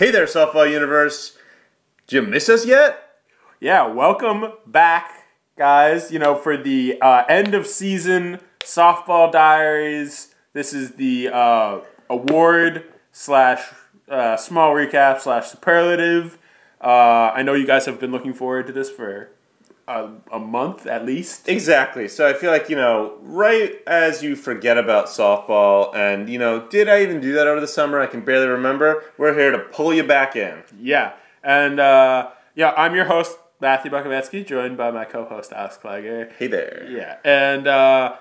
Hey there, Softball Universe. Did you miss us yet? Yeah, welcome back, guys. You know, for the uh, end of season softball diaries. This is the uh, award slash uh, small recap slash superlative. Uh, I know you guys have been looking forward to this for a, a month at least. Exactly. So I feel like, you know, right as you forget about softball, and, you know, did I even do that over the summer? I can barely remember. We're here to pull you back in. Yeah, and uh, yeah, I'm your host Matthew Bukovetsky, joined by my co-host Alex Kleiger. Hey there. Yeah, and uh,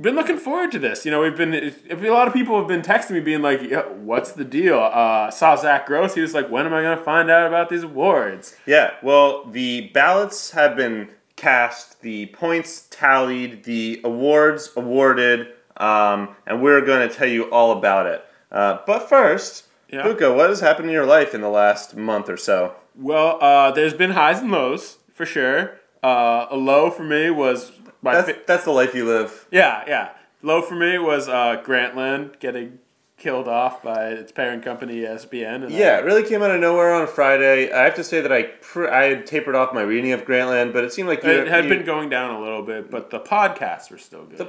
been looking forward to this. You know, we've been a lot of people have been texting me, being like, yeah, "What's the deal?" Uh, saw Zach Gross. He was like, "When am I going to find out about these awards?" Yeah, well, the ballots have been cast, the points tallied, the awards awarded, um, and we're going to tell you all about it. Uh, but first, Yeah. Buka, what has happened in your life in the last month or so? Well, uh, there's been highs and lows for sure. Uh, a low for me was That's, fa- that's the life you live. yeah, yeah. Low for me was uh, Grantland getting killed off by its parent company ESPN. And I- Yeah, it really came out of nowhere on a Friday. I have to say that I pr- I had tapered off my reading of Grantland, but it seemed like it had you- been going down a little bit, but the podcasts were still good. the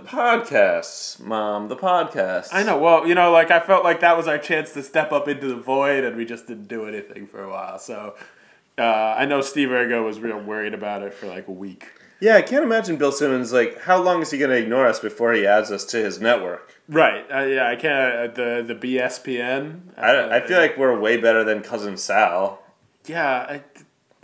podcasts, mom, the podcasts. I know. Well, you know, like I felt like that was our chance to step up into the void, and we just didn't do anything for a while. So uh, I know Steve Ergo was real worried about it for like a week. Yeah, I can't imagine Bill Simmons. Like, how long is he going to ignore us before he adds us to his network? Right. Uh, yeah. I can't. Uh, the the BSPN. I, I feel like we're way better than cousin Sal. Yeah. I,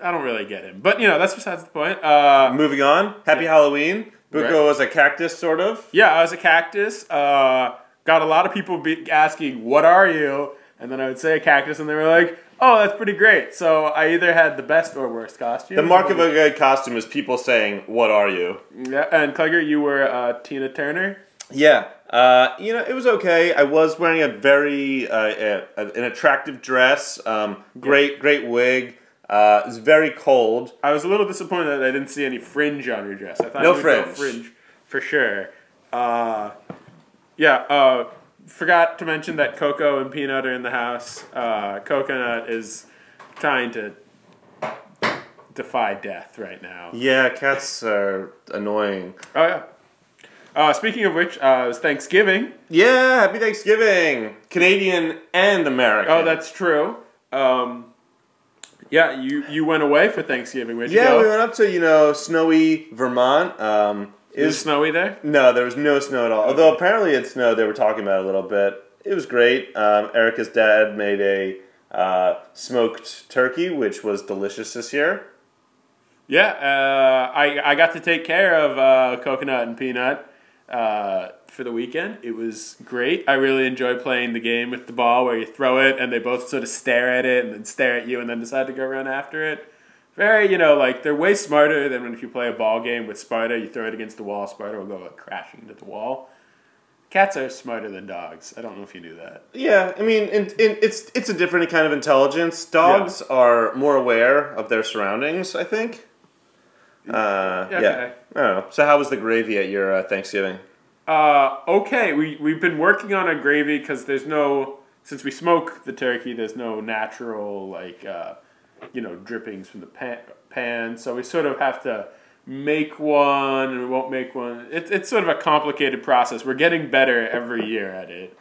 I don't really get him, but you know that's besides the point. Uh, Moving on. Happy Halloween. Buko Right. was a cactus, sort of. yeah, I was a cactus. Uh, got a lot of people be asking, "What are you?" And then I would say a cactus, and they were like, "Oh, that's pretty great." So I either had the best or worst costume. The mark of a good costume is people saying, "What are you?" Yeah, and Clegger, you were uh, Tina Turner. Yeah, uh, you know, it was okay. I was wearing a very uh, a, an attractive dress. Um, great, great wig. Uh, it was very cold. I was a little disappointed that I didn't see any fringe on your dress. I thought No you fringe. fringe for sure. Uh, yeah, uh, forgot to mention that Coco and Peanut are in the house. Uh, Coconut is trying to defy death right now. Yeah, cats are annoying. Oh yeah. Uh, speaking of which, uh, it was Thanksgiving. Yeah, happy Thanksgiving, Canadian and American. Oh, that's true. Um, yeah, you you went away for Thanksgiving. Where'd you yeah. go? We went up to you know snowy Vermont. Um, it It was snowy there. no, there was no snow at all. Although apparently it snowed. They were talking about it a little bit. It was great. Um, Erica's dad made a uh, smoked turkey, which was delicious this year. Yeah, uh, I, I got to take care of uh, Coconut and Peanut uh, for the weekend. It was great. I really enjoy playing the game with the ball where you throw it and they both sort of stare at it and then stare at you and then decide to go run after it. Very, you know, like they're way smarter than when if you play a ball game with Sparta, you throw it against the wall, Sparta will go like, crashing into the wall. Cats are smarter than dogs. I don't know if you knew that. Yeah, I mean, in, in, it's it's a different kind of intelligence. Dogs are more aware of their surroundings. I think. Uh, Yeah, yeah. okay. Know. So, how was the gravy at your uh, Thanksgiving? Uh, okay, we we've been working on a gravy because there's no since we smoke the turkey, there's no natural like uh, you know drippings from the pan, pan. So we sort of have to make one, and we won't make one. It's it's sort of a complicated process. We're getting better every year at it.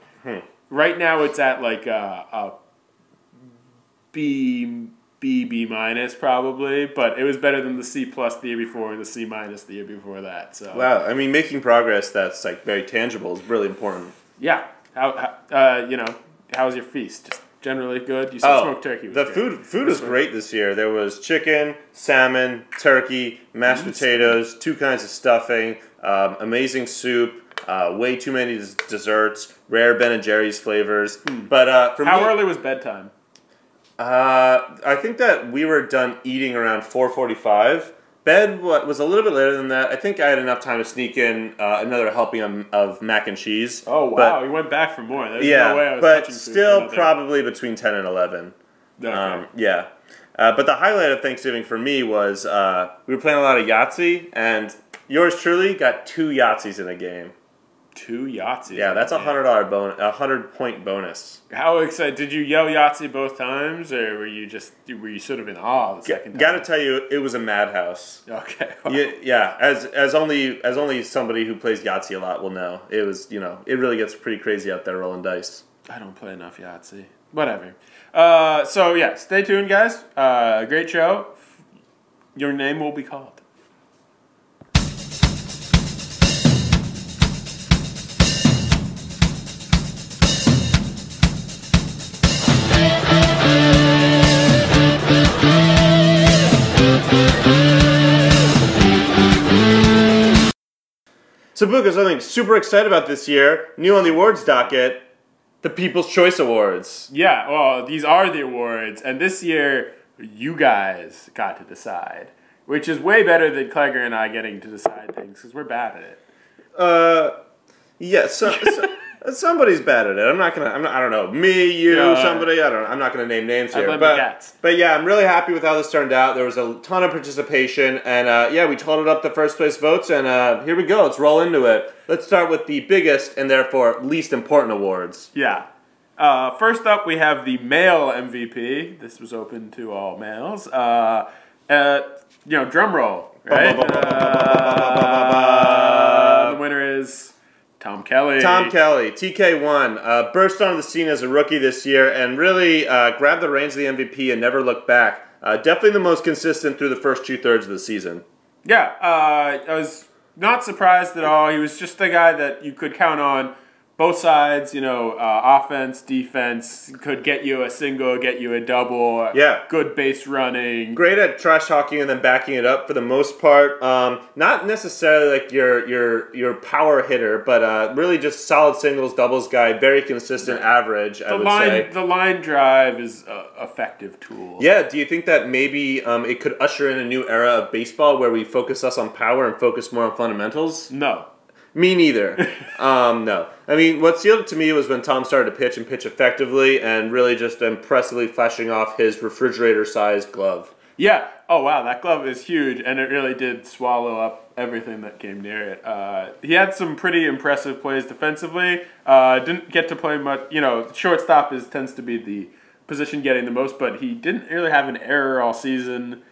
Right now, it's at like a, a B B B minus probably, but it was better than the C plus the year before and the C minus the year before that. So Wow, I mean, making progress that's like very tangible is really important. Yeah. How, how uh, you know, how was your feast? Just generally good? You said smoked turkey Oh, the great. food food was great this year. There was chicken, salmon, turkey, mashed potatoes, two kinds of stuffing, um, amazing soup, uh, way too many des- desserts, rare Ben and Jerry's flavors. But uh, for. How me, early was bedtime? Uh, I think that we were done eating around four forty-five. Bed was a little bit later than that. I think I had enough time to sneak in uh, another helping of, mac and cheese. Oh wow, But- you went back for more. There's yeah, no way I was but still probably between ten and eleven. Okay. Um, yeah. Uh, but the highlight of Thanksgiving for me was uh, we were playing a lot of Yahtzee, and yours truly got two Yahtzees in a game. Two Yahtzees. Yeah, that's a hundred dollar bonus, a hundred point bonus. How excited did you yell Yahtzee both times, or were you just were you sort of in awe the second Got to tell you, it was a madhouse. Okay. Yeah, yeah, as as only as only somebody who plays Yahtzee a lot will know. It was you know it really gets pretty crazy out there rolling dice. I don't play enough Yahtzee. Whatever. Uh, so yeah, stay tuned, guys. Uh, great show. Your name will be called. So, Buka, something super excited about this year, new on the awards docket, the People's Choice Awards. Yeah, well, these are the awards, and this year you guys got to decide, which is way better than Clegger and I getting to decide things because we're bad at it. Uh, yeah, so, so, somebody's bad at it. I'm not gonna. I'm not, I don't know. Me, you, Yeah. somebody. I don't. Know. I'm not gonna name names here. but but yeah, I'm really happy with how this turned out. There was a ton of participation, and uh, yeah, we totaled up the first place votes, and uh, here we go. Let's roll into it. Let's start with the biggest and therefore least important awards. Yeah. Uh, first up, we have the male MVP. This was open to all males. Uh, uh, you know, drum roll, right? Tom Kelly. Tom Kelly, TK1, uh, burst onto the scene as a rookie this year and really uh, grabbed the reins of the MVP and never looked back. Uh, definitely the most consistent through the first two thirds of the season. Yeah, uh, I was not surprised at all. He was just a guy that you could count on both sides. You know, uh, offense, defense could get you a single, get you a double. Yeah. good base running. Great at trash talking and then backing it up for the most part. Um, not necessarily like your your your power hitter, but uh, really just solid singles, doubles guy. Very consistent average, I The would line, say. the line drive is a effective tool. Yeah, do you think that maybe um, it could usher in a new era of baseball where we focus less on power and focus more on fundamentals? No. Me neither. um, no. I mean, what sealed it to me was when Tom started to pitch and pitch effectively and really just impressively flashing off his refrigerator sized glove. Yeah. Oh wow, that glove is huge, and it really did swallow up everything that came near it. Uh, he had some pretty impressive plays defensively. Uh, didn't get to play much. You know, shortstop is tends to be the position getting the most, but he didn't really have an error all season.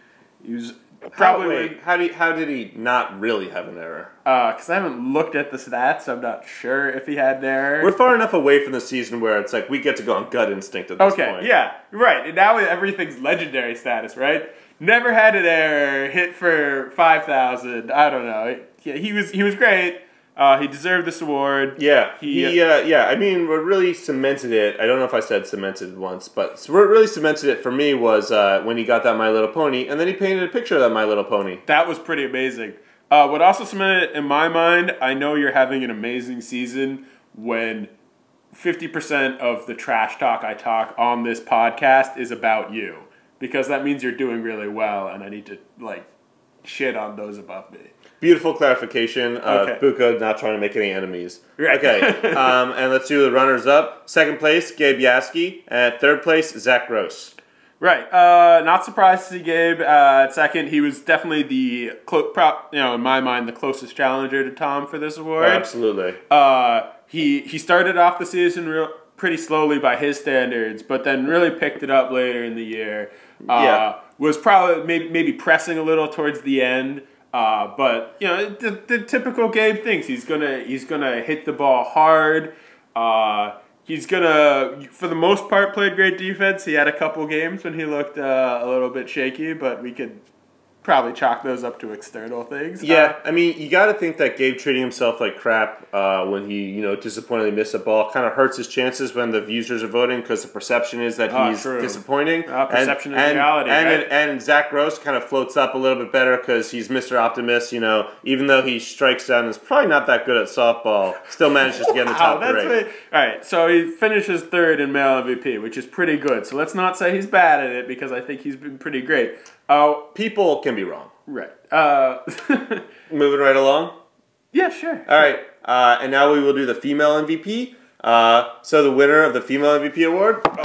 He was Probably. how, do you, how did he not really have an error? Uh, because I haven't looked at the stats. I'm not sure if he had an error. We're far enough away from the season where it's like we get to go on gut instinct at this Okay, point. yeah, right. And now everything's legendary status, right? Never had an error, hit for five thousand. I don't know. Yeah, he was he was great. Uh, he deserved this award. Yeah, He- he, uh, yeah. I mean, what really cemented it. I don't know if I said cemented once, but what really cemented it for me was uh, when he got that My Little Pony, and then he painted a picture of that My Little Pony. That was pretty amazing. Uh, what also cemented it in my mind, I know you're having an amazing season when 50% of the trash talk I talk on this podcast is about you. Because that means you're doing really well, and I need to, like, shit on those above me. Beautiful clarification. Uh, Okay. Buka not trying to make any enemies. Right. Okay, um, and let's do the runners up. Second place, Gabe Yaski. At third place, Zach Gross. Right. Uh, not surprised to see Gabe uh, at second. He was definitely the, clo- pro- you know, in my mind, the closest challenger to Tom for this award. Absolutely. Uh, he he started off the season real pretty slowly by his standards, but then really picked it up later in the year. Uh, Yeah. Was probably maybe, maybe pressing a little towards the end. Uh, but you know the, the typical Gabe things. He's gonna he's gonna hit the ball hard. Uh, he's gonna for the most part played great defense. He had a couple games when he looked uh, a little bit shaky, but we could probably chalk those up to external things. Yeah, I mean, you got to think that Gabe treating himself like crap uh, when he, you know, disappointingly missed a ball kind of hurts his chances when the users are voting because the perception is that Ah, he's true. disappointing. Ah, perception is and, reality, And, right? and Zach Gross kind of floats up a little bit better because he's Mr. Optimist. You know, even though he strikes down and is probably not that good at softball, still manages to get in the top three. all right. So he finishes third in male MVP, which is pretty good. So let's not say he's bad at it because I think he's been pretty great. Uh, People can be wrong. right. Uh, Moving right along. yeah, sure. All right, uh, and now we will do the female MVP. Uh, so the winner of the female MVP award uh,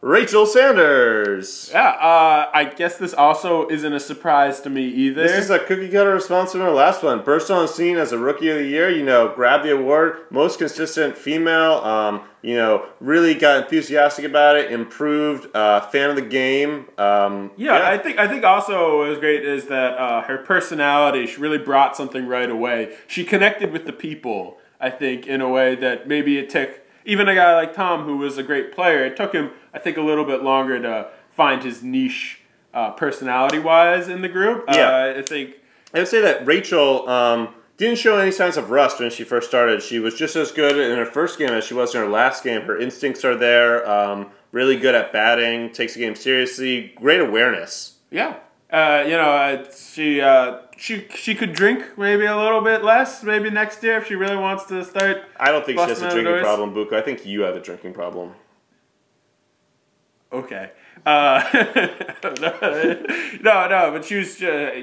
Rachel Sanders. Yeah, uh, I guess this also isn't a surprise to me either. This is a cookie cutter response from our last one. Burst on the scene as a rookie of the year. You know, grabbed the award, most consistent female. Um, you know, really got enthusiastic about it. Improved. Uh, fan of the game. Um, yeah, I think I think also what was great is that uh, her personality. She really brought something right away. She connected with the people. I think in a way that maybe it took even a guy like Tom, who was a great player. It took him, I think, a little bit longer to find his niche uh, personality wise in the group. Yeah. Uh, I think. I would say that Rachel um, didn't show any signs of rust when she first started. She was just as good in her first game as she was in her last game. Her instincts are there. Um, really good at batting. Takes the game seriously. Great awareness. Yeah. Uh, you know, uh, she uh, she she could drink maybe a little bit less maybe next year if she really wants to start. I don't think she has a drinking doors. problem, Buka. I think you have a drinking problem. Okay. Uh, no, no, but she was uh,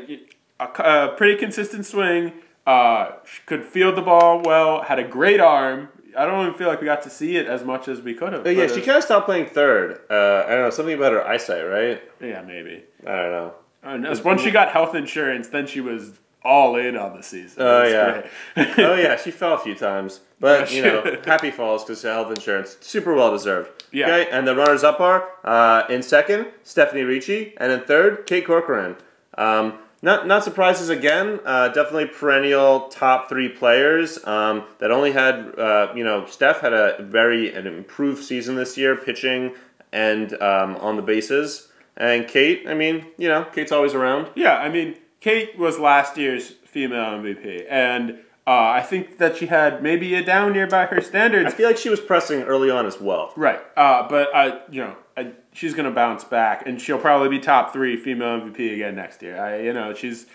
a, a pretty consistent swing. Uh, she could field the ball well. Had a great arm. I don't even feel like we got to see it as much as we could have. Oh, yeah, she kind of stopped playing third. Uh, I don't know, something about her eyesight, right? Yeah, maybe. I don't know. And once she got health insurance, then she was all in on the season. Oh, It yeah. oh yeah, she fell a few times, but Yeah, you know, happy falls because health insurance, super well deserved. Yeah. Okay, and the runners up are uh, in second, Stephanie Ricci, and in third, Kate Corcoran. Um, not not surprises again. Uh, definitely perennial top three players um, that only had uh, you know Steph had a very an improved season this year, pitching and um, on the bases. And Kate, I mean, you know, Kate's always around. Yeah, I mean, Kate was last year's female MVP, and uh, I think that she had maybe a down year by her standards. I feel like she was pressing early on as well. Right, uh, but I, you know, I, she's gonna bounce back, and she'll probably be top three female MVP again next year. I, you know, she's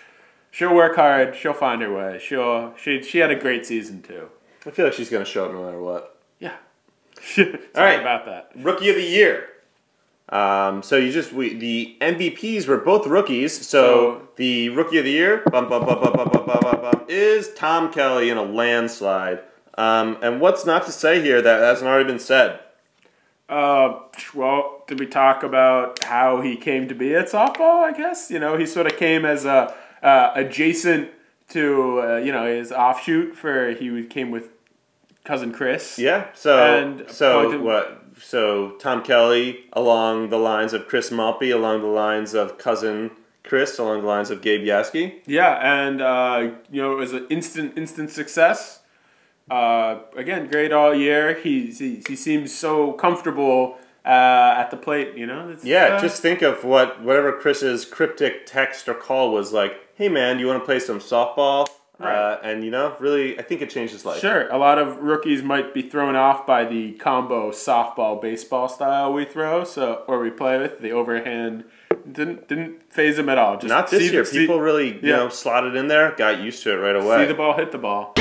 she'll work hard, she'll find her way. She'll she she had a great season too. I feel like she's going to show up no matter what. Yeah, Something right. about that. Rookie of the year. Um, so you just we, the MVPs were both rookies. So, so the rookie of the year bum, bum, bum, is Tom Kelly in a landslide. Um, and what's not to say here that hasn't already been said? Uh, well, did we talk about how he came to be at softball? I guess you know he sort of came as a uh, adjacent to uh, you know his offshoot for he came with cousin Chris. Yeah. So and so what so Tom Kelly along the lines of Chris Malpe, along the lines of cousin Chris, along the lines of Gabe Yaski. Yeah, and uh, you know it was an instant instant success. Uh, again, great all year. He he, he seems so comfortable uh, at the plate. You know. It's, Yeah, uh, just think of what whatever Chris's cryptic text or call was like. Hey man, you want to play some softball? Uh, and you know, really, I think it changed his life. Sure, a lot of rookies might be thrown off by the combo softball baseball style we throw, so or we play with the overhand. Didn't didn't phase him at all. Just Not this see- year. see- People really, you yeah. know, slotted in there, got used to it right away. see the ball hit the ball.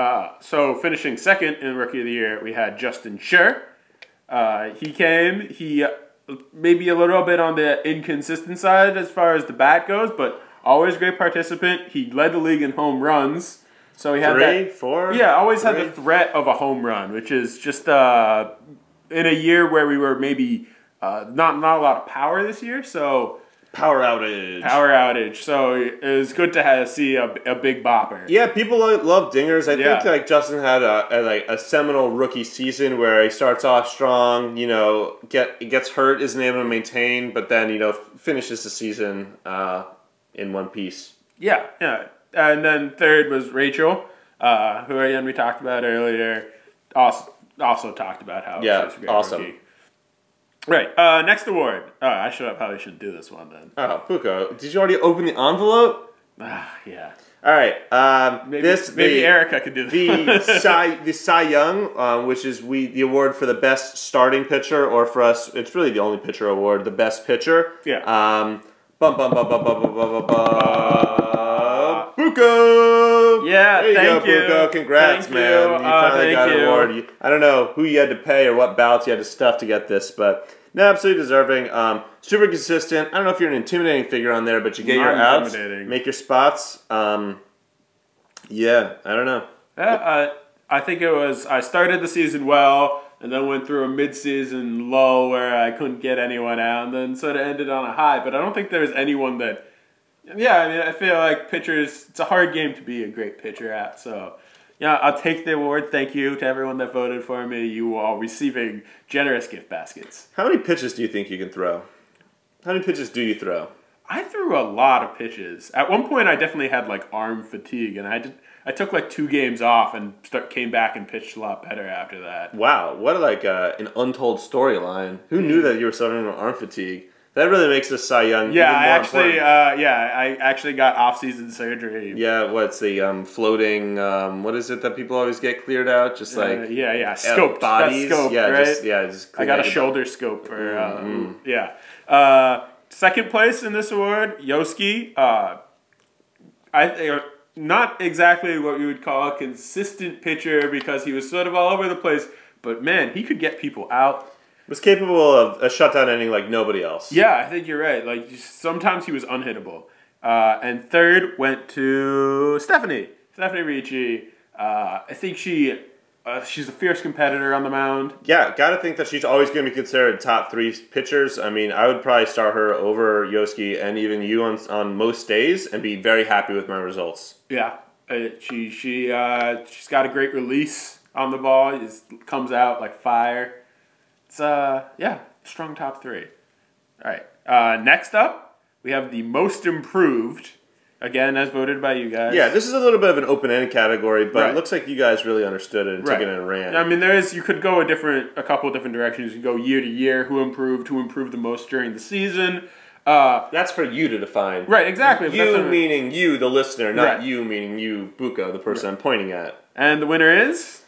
Uh, so finishing second in rookie of the year, we had Justin Scher. Uh, he came. He uh, maybe a little bit on the inconsistent side as far as the bat goes, but always great participant. He led the league in home runs, so he had Three, that. four. Yeah, always had the threat of a home run, which is just uh, in a year where we were maybe uh, not not a lot of power this year, so power outage. power outage. So it was good to have, see a, a big bopper. Yeah, people lo- love dingers. I Yeah. think like Justin had a, a like a seminal rookie season where he starts off strong, you know, get gets hurt, isn't able to maintain, but then you know finishes the season uh, in one piece. Yeah, yeah. And then third was Rachel, uh, who again we talked about earlier. Also, also talked about how Yeah, she a great awesome. rookie. Right. Uh, next award. Uh, I should I probably shouldn't do this one then. Oh, Puko, did you already open the envelope? Ah, yeah. All right. Um, Maybe, this maybe the, Erica could do the. Cy the Cy Young, um, which is we the award for the best starting pitcher, or for us, it's really the only pitcher award, the best pitcher. Yeah. Um. Bum bum bum bum bum bum bum bum bum. Buko. Yeah, There you thank go, you. Buko. Congrats, Thank man. you. You Uh, finally thank got an award. You- I don't know who you had to pay or what ballots you had to stuff to get this, but no, absolutely deserving. Um, super consistent. I don't know if you're an intimidating figure on there, but you get your outs, make your spots. Um, yeah, I don't know. Yeah, uh, I think it was. I started the season well, and then went through a mid-season lull where I couldn't get anyone out, and then sort of ended on a high. But I don't think there's anyone that. Yeah, I mean, I feel like pitchers. It's a hard game to be a great pitcher at. So, yeah, I'll take the award. Thank you to everyone that voted for me. You all receiving generous gift baskets. How many pitches do you think you can throw? How many pitches do you throw? I threw a lot of pitches. At one point, I definitely had like arm fatigue, and I did. I took like two games off and start came back and pitched a lot better after that. Wow, what like uh, an untold storyline. Who knew that you were suffering from arm fatigue? That really makes this Cy Young. Yeah, I actually, uh, yeah, I actually got off-season surgery. yeah, what's the um, floating? Um, what is it that people always get cleared out? Just Uh, like yeah, yeah, uh, scoped. bodies. Scoped, yeah, right? just yeah, just I got a shoulder scope for, uh, Mm-hmm. yeah. Uh, second place in this award, Yoski. Uh, I uh, not exactly what you would call a consistent pitcher because he was sort of all over the place, but man, he could get people out. Was capable of a shutdown ending like nobody else. Yeah, I think you're right. Like sometimes he was unhittable. Uh, and third went to Stephanie. Stephanie Ricci. Uh, I think she uh, she's a fierce competitor on the mound. Yeah, got to think that she's always going to be considered top three pitchers. I mean, I would probably start her over Yoski and even you on, on most days and be very happy with my results. Yeah, uh, she she uh, she's got a great release on the ball. It comes out like fire. It's uh yeah, strong top three. All right. Uh, next up, we have the most improved. Again, as voted by you guys. Yeah, this is a little bit of an open end category, but Right. it looks like you guys really understood it and took it and ran. I mean, there is. You could go a different, a couple of different directions. You could go year to year. Who improved? Who improved the most during the season? Uh, That's for you to define. right. Exactly. You meaning you, the listener, not Right. you meaning you, Buko, the person I'm pointing at. and the winner is.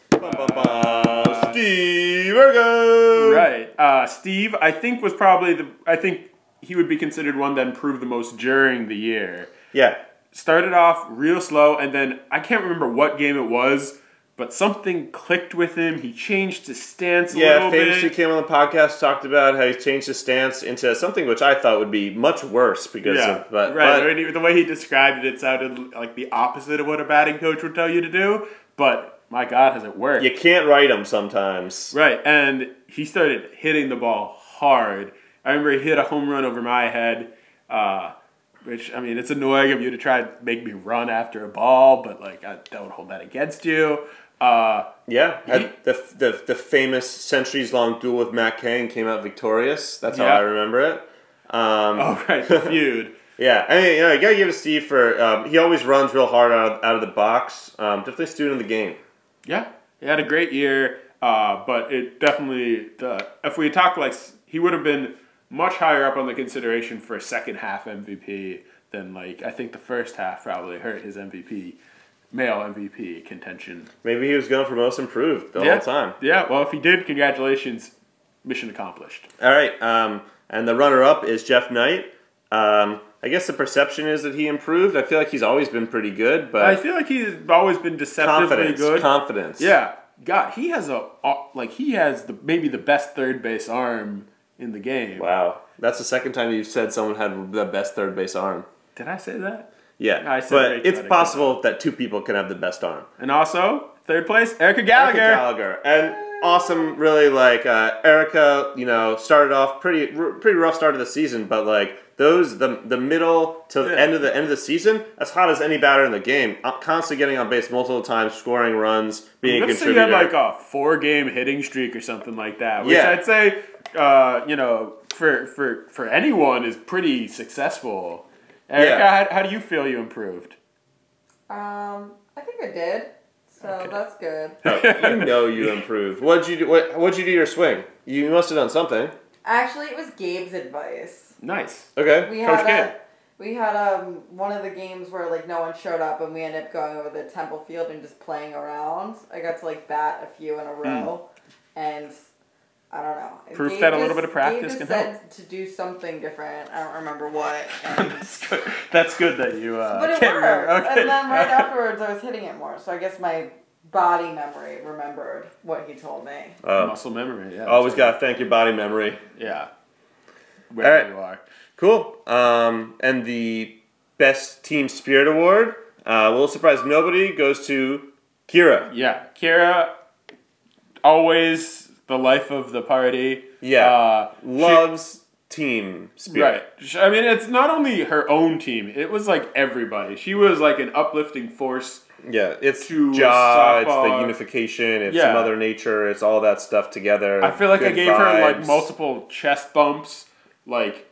Steve Ergo! right. Uh, Steve, I think was probably the. I think he would be considered one that improved the most during the year. Yeah. Started off real slow, and then I can't remember what game it was, but something clicked with him. He changed his stance a Yeah, famously bit. came on the podcast, talked about how he changed his stance into something which I thought would be much worse because Yeah, of, but, right. but the way he described it, it sounded like the opposite of what a batting coach would tell you to do. But my God, has it worked? you can't write him sometimes. Right, and he started hitting the ball hard. I remember he hit a home run over my head, uh, which I mean, it's annoying of you to try to make me run after a ball, but like I don't hold that against you. Uh, Yeah, He- the, the the famous centuries long duel with Matt Kane came out victorious. That's how Yeah. I remember it. Um, oh right, the feud. Yeah, I mean, you know, you gotta give it to Steve for um, he always runs real hard out of, out of the box. Um, definitely student of the game. Yeah, he had a great year, uh, but it definitely the if we talk like he would have been much higher up on the consideration for a second half MVP than like I think the first half probably hurt his MVP male MVP contention. Maybe he was going for most improved the yeah. whole time. Yeah, well if he did, congratulations, mission accomplished. All right, um, and the runner up is Jeff Knight. Um, I guess the perception is that he improved. I feel like he's always been pretty good, but I feel like he's always been deceptively confidence, good. confidence. yeah, God, he has a like he has the maybe the best third base arm in the game. Wow, that's the second time you've said someone had the best third base arm. Did I say that? Yeah, I said but it's had a good possible that two people can have the best arm. And also, third place, Erica Gallagher. Erica Gallagher, and awesome, really like uh, Erica. You know, started off pretty r- pretty rough start of the season, but like those the the middle to the Yeah. end of the end of the season, as hot as any batter in the game, uh, constantly getting on base multiple times, scoring runs, being a Let's say you had like a four-game hitting streak or something like that, which Yeah. I'd say, uh, you know, for for for anyone is pretty successful. Erica, Yeah. how, how do you feel you improved? Um, I think I did. So Okay. that's good. Oh, you know you improved. What'd you do? What what'd you do your swing? You must have done something. Actually, it was Gabe's advice. Nice. Okay. We Coach had a, We had um one of the games where like no one showed up and we ended up going over the temple field and just playing around. I got to like bat a few in a row, and I don't know. Hmm. Proof Gabe that a little bit of practice Gabe can said to do something different. I don't remember what. That's good. That's good that you. Uh, but it can't worked. remember. Okay. And then right afterwards, I was hitting it more. So I guess my body memory remembered what he told me. Uh, Muscle memory. Yeah. always that's got to thank your body memory. Yeah. Wherever All you are. Cool. Um, and the best team spirit award, uh, will surprise nobody, goes to Kira. Yeah, Kira, always the life of the party. Yeah. Uh, Loves team spirit. Right. I mean, it's not only her own team; it was like everybody. She was like an uplifting force. Yeah, it's To Ja, it's the unification, it's Yeah. Mother Nature, it's all that stuff together. I feel like I gave her like multiple chest bumps, like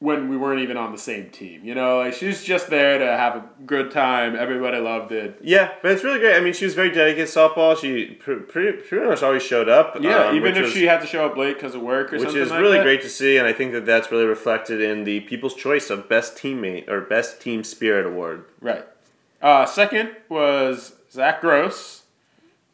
when we weren't even on the same team. You know, like she's just there to have a good time. Everybody loved it. Yeah, but it's really great. I mean, she was very dedicated to softball. She pr- pretty, pretty much always showed up. Yeah, um, even if was- she had to show up late because of work or which something is like really that. great to see, and I think that that's really reflected in the People's Choice of Best Teammate or Best Team Spirit Award. Right. Uh, second was Zach Gross.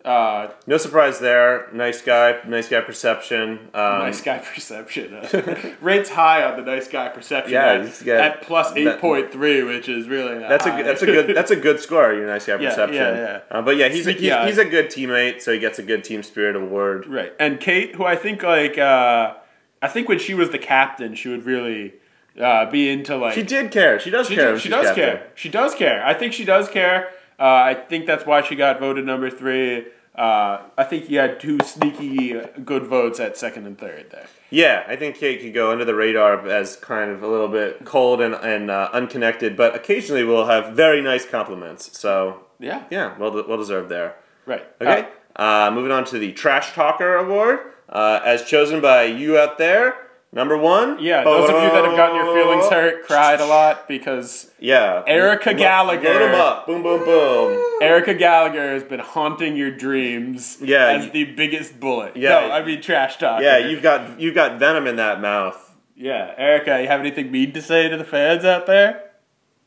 Uh, No surprise there. Nice guy, nice guy perception. Um, nice guy perception. Uh, rates high on the nice guy perception. Yeah, at, got- at eight point three, which is really That's a high. that's a good that's a good score. Your nice guy Yeah, perception. yeah, yeah. Uh, but yeah, he's a, he's, he's a good teammate, so he gets a good team spirit award. right. And Kate, who I think like uh, I think when she was the captain, she would really uh, be into like She did care. She does She, care. she does captain. care. She does care. I think she does care. Uh, I think that's why she got voted number three. Uh, I think you had two sneaky uh, good votes at second and third there. Yeah, I think Kate could go under the radar as kind of a little bit cold and, and uh, unconnected, but occasionally we'll have very nice compliments. So Yeah. yeah, well well deserved there. Right. Okay, uh, moving on to the Trash Talker Award, uh, as chosen by you out there. Number one. yeah. Those of you that have gotten your feelings hurt cried a lot because Yeah. Erica Lo- Gallagher. Load 'em up. Boom, boom, boom. Erica Gallagher has been haunting your dreams Yeah, as you- the biggest bullet. Yeah. No, I mean trash talk. Yeah, you've got you've got venom in that mouth. Yeah, Erica, you have anything mean to say to the fans out there?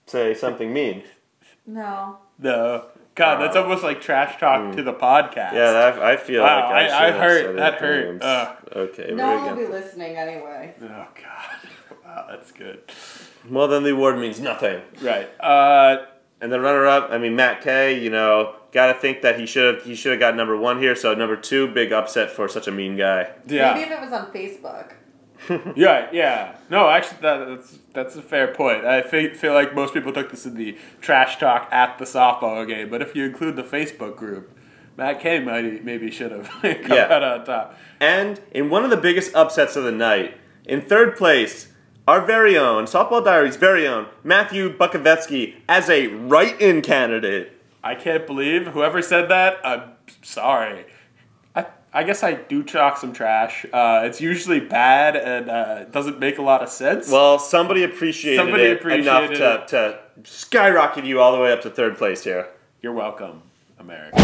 Say something mean. No. No. God, that's Wow. almost like trash talk to the podcast. Yeah, that, I feel Wow, like I, I- I hurt. That it hurt. once. Ugh. Okay, No we're one will be listening anyway. Oh God. Wow, that's good. Well, then the award means nothing. Right. Uh, And the runner-up, I mean Matt Kay. You know, got to think that he should have he should have got number one here. So number two, big upset for such a mean guy. yeah. Maybe if it was on Facebook. Yeah. Yeah. No, actually, that, that's that's a fair point. I feel, feel like most people took this in the trash talk at the softball game, but if you include the Facebook group, Matt Kay might maybe should have come Yeah. out on top. And in one of the biggest upsets of the night, in third place, our very own Softball Diaries' very own Matthew Bukovetsky as a write-in candidate. I can't believe whoever said that. I'm sorry. I, guess I do chalk some trash. Uh, it's usually bad and uh, doesn't make a lot of sense. Well, somebody appreciated Somebody it enough appreciated to, to skyrocket you all the way up to third place here. You're welcome, America.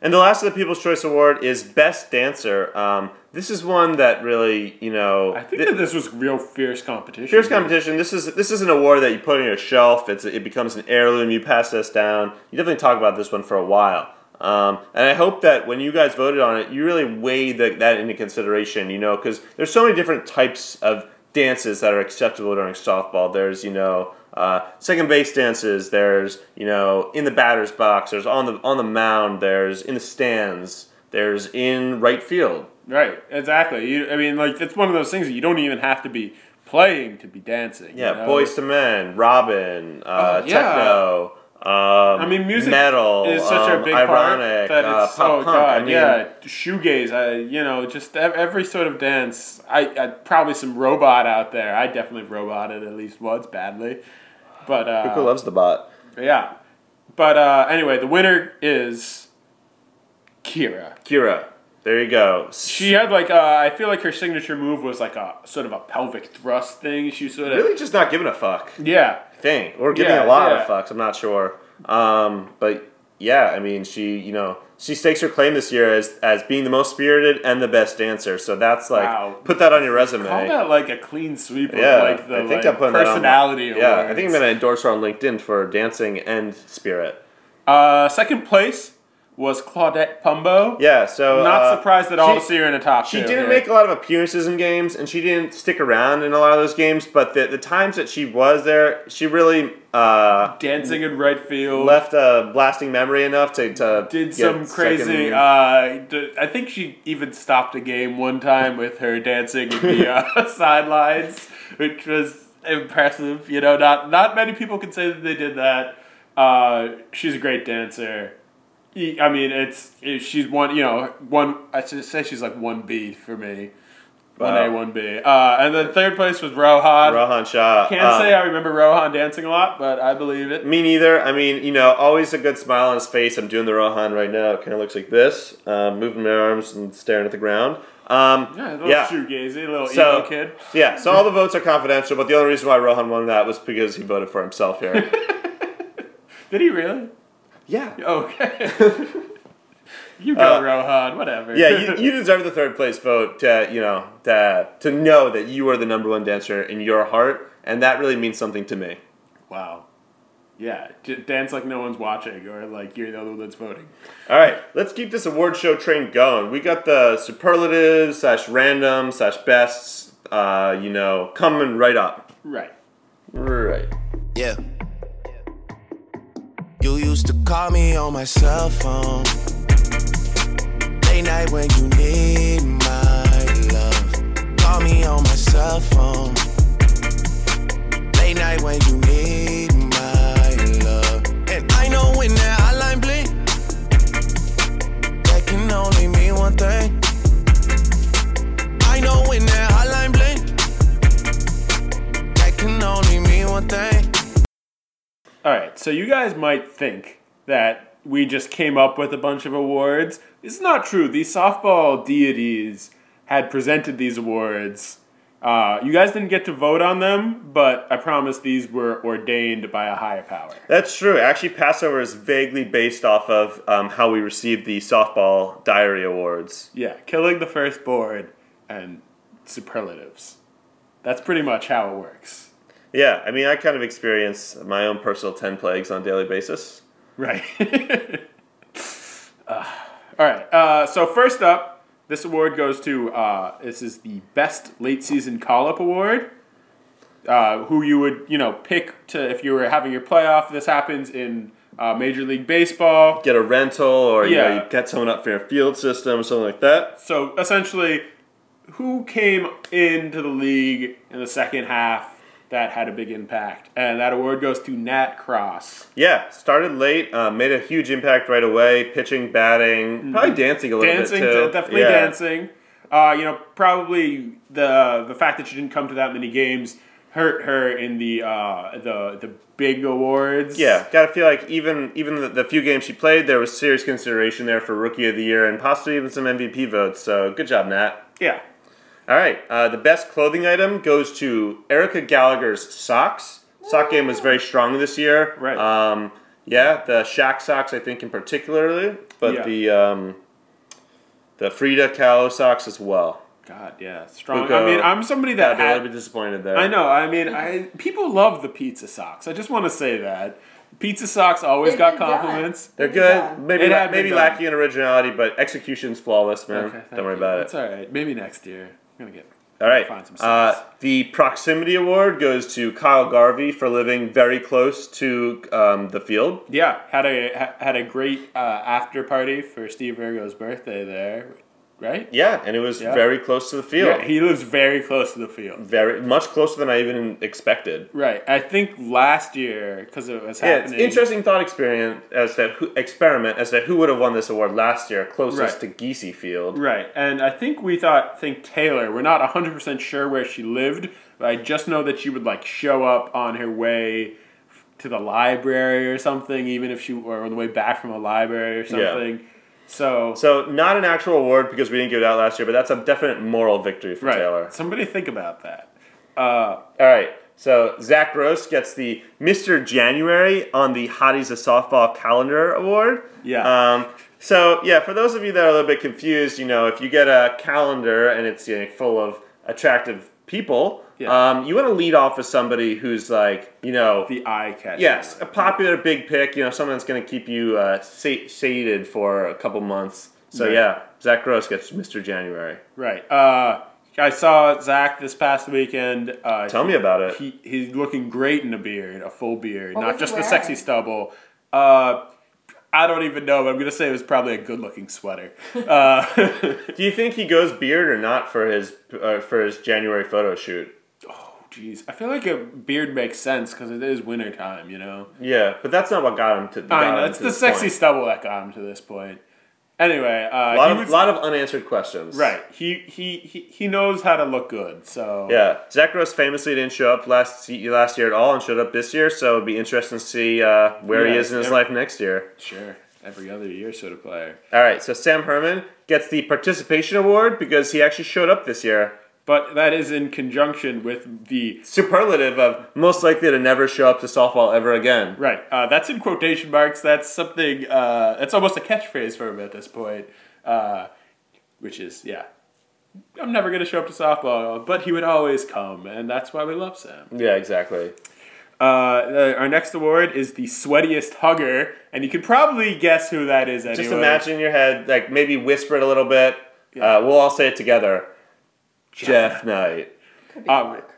And the last of the People's Choice Award is Best Dancer. Um, this is one that really, you know, I think thi- that this was real fierce competition. fierce competition. This is this is an award that you put on your shelf. It's it becomes an heirloom. You pass this down. You definitely talk about this one for a while. Um, and I hope that when you guys voted on it, you really weigh the, that into consideration. You know, because there's so many different types of dances that are acceptable during softball. There's you know uh, second base dances. There's you know in the batter's box. There's on the on the mound. There's in the stands. There's in right field. Right, exactly. You, I mean, like it's one of those things that you don't even have to be playing to be dancing. Yeah, you know? Boyz II Men, Robin, uh, Oh, yeah. techno. Um, I mean, music metal is such um, a big ironic, part that uh, it's so punk. God, I mean, yeah, shoegaze. I, you know, just every sort of dance. I, I probably some robot out there. I definitely roboted at least once badly, but uh, Who loves the bot? yeah. But uh, anyway, the winner is Kira. Kira. There you go. She had like uh, I feel like her signature move was like a sort of a pelvic thrust thing. She sort of really just not giving a fuck. yeah thing or giving Yeah, a lot yeah. of fucks. I'm not sure. Um, but yeah, I mean, she you know she stakes her claim this year as as being the most spirited and the best dancer. So that's like Wow. put that on your resume. call that like a clean sweep of yeah, like the I think like, I'm putting that on. personality. Yeah, I think I'm gonna endorse her on LinkedIn for dancing and spirit. Uh, second place was Claudette Pumbo. Yeah, so Not uh, surprised at all she- to see her in a top She two didn't make a lot of appearances in games, and she didn't stick around in a lot of those games. But the, the times that she was there, she really uh, dancing in right field. left a lasting memory enough to, to did some crazy. Uh, d- I think she even stopped a game one time with her dancing in the uh, sidelines, which was impressive. You know, not not many people can say that they did that. Uh, she's a great dancer. I mean, it's she's one. You know, one. I should say she's like one B for me. One A, one B. Uh, and then third place was Rohan. Rohan Shah. Can't um, say I remember Rohan dancing a lot, but I believe it. Me neither. I mean, you know, always a good smile on his face. I'm doing the Rohan right now. It kind of looks like this, um, moving my arms and staring at the ground. Um, Yeah, a little yeah. shoegazy, a little So- emo kid. yeah. So all the votes are confidential, but the only reason why Rohan won that was because he voted for himself here. Did he really? yeah. Okay. you go, Uh, Rohan. Whatever. Yeah, you, you deserve the third place vote to you know to to know that you are the number one dancer in your heart, and that really means something to me. wow. Yeah, j- dance like no one's watching, or like you're the other one that's voting. All right, let's keep this award show train going. We got the superlatives slash random slash bests, uh, you know, coming right up. Right. Right. Yeah. You used to call me on my cell phone. Late night when you need my love. Call me on my cell phone. Late night when you need my love. And I know when that hotline bling, that can only mean one thing. I know when that hotline bling, that can only mean one thing. All right. So you guys might think that we just came up with a bunch of awards. It's not true. These softball deities had presented these awards. Uh, you guys didn't get to vote on them, but I promise these were ordained by a higher power. That's true. Actually, Passover is vaguely based off of um, how we received the softball diary awards. Yeah, killing the first board and superlatives. That's pretty much how it works. Yeah, I mean, I kind of experience my own personal 10 plagues on a daily basis. Right. Uh, all right. Uh, so first up, this award goes to uh, this is the best late season call up award. Uh, who you would you know pick to if you were having your playoff? This happens in uh, Major League Baseball. Get a rental, or you, know, Yeah. you get someone up for your field system, or something like that. So essentially, who came into the league in the second half that had a big impact? And that award goes to Nat Cross. Yeah, started late, uh, made a huge impact right away. Pitching, batting, probably dancing a little Mm-hmm. dancing, bit too. de- definitely Yeah. dancing. Uh, you know, probably the the fact that she didn't come to that many games hurt her in the uh, the the big awards. Yeah, gotta feel like even even the, the few games she played, there was serious consideration there for Rookie of the Year and possibly even some MVP votes. So good job, Nat. yeah. All right, uh, the best clothing item goes to Erica Gallagher's socks. Sock game was very strong this year. Right. Um, yeah, the Shaq socks, I think, in particularly, but Yeah. the um, the Frida Kahlo socks as well. God, yeah, strong. Puka, I mean, I'm somebody I'd that be a little had, bit disappointed there. I know. I mean, I people love the pizza socks. I just want to say that pizza socks always They've got been done. compliments. They're good. been. Maybe la- maybe done. lacking in originality, but execution's flawless, man. Okay, Don't worry you. about It's it. all right. Maybe next year. I'm gonna get. All right. Find some Uh, the proximity award goes to Kyle Garvey for living very close to um, the field. Yeah, had a had a great uh, after party for Steve Virgo's birthday there, right? Yeah, and it was Yeah. very close to the field. Yeah, he lives very close to the field. very much closer than I even expected. Right. I think last year because it was happening. Yeah, it's interesting thought experiment as that who, experiment as to who would have won this award last year, closest Right. to Geesey Field. Right, and I think we thought think Taylor. We're not hundred percent sure where she lived, but I just know that she would like show up on her way to the library or something, even if she or on the way back from a library or something. So, So not an actual award because we didn't give it out last year, but that's a definite moral victory for right. Taylor. Somebody think about that. All right. So Zach Gross gets the Mr. January on the Hotties of Softball Calendar Award. Yeah. Um, so yeah, for those of you that are a little bit confused, you know, if you get a calendar and it's you know, full of attractive people, Yeah. um, you want to lead off with somebody who's like, you know, The eye catch. yes, a popular big pick. You know, someone that's going to keep you uh, sated for a couple months. So Right. yeah, Zach Gross gets Mr. January. Right. Uh, I saw Zach this past weekend. Uh, Tell me about it. He, he's looking great in a beard, a full beard, What not just the sexy stubble. Uh, I don't even know, but I'm gonna say it was probably a good-looking sweater. Uh, Do you think he goes beard or not for his uh, for his January photo shoot? Jeez, I feel like a beard makes sense because it is winter time, you know. Yeah, but that's not what got him to. I know it's the sexy point. stubble that got him to this point. Anyway, uh, A lot of was- lot of unanswered questions. right. He, he he he knows how to look good. So Yeah, Zach Gross famously didn't show up last last year at all, and showed up this year. So it'd be interesting to see uh, where he is in his every- life next year. sure, every other year sort of player. All right, so Sam Herman gets the participation award because he actually showed up this year. But that is in conjunction with the Superlative of most likely to never show up to softball ever again. right. Uh, that's in quotation marks. That's something. Uh, that's almost a catchphrase for him at this point. Uh, which is yeah. I'm never gonna show up to softball, but he would always come, and that's why we love Sam. Yeah, exactly. Uh, the- our next award is the sweatiest hugger, and you can probably guess who that is. Anyway. Just imagine in your head, like maybe whisper it a little bit. Uh, we'll all say it together. Jeff Knight. Could be Um, Mark.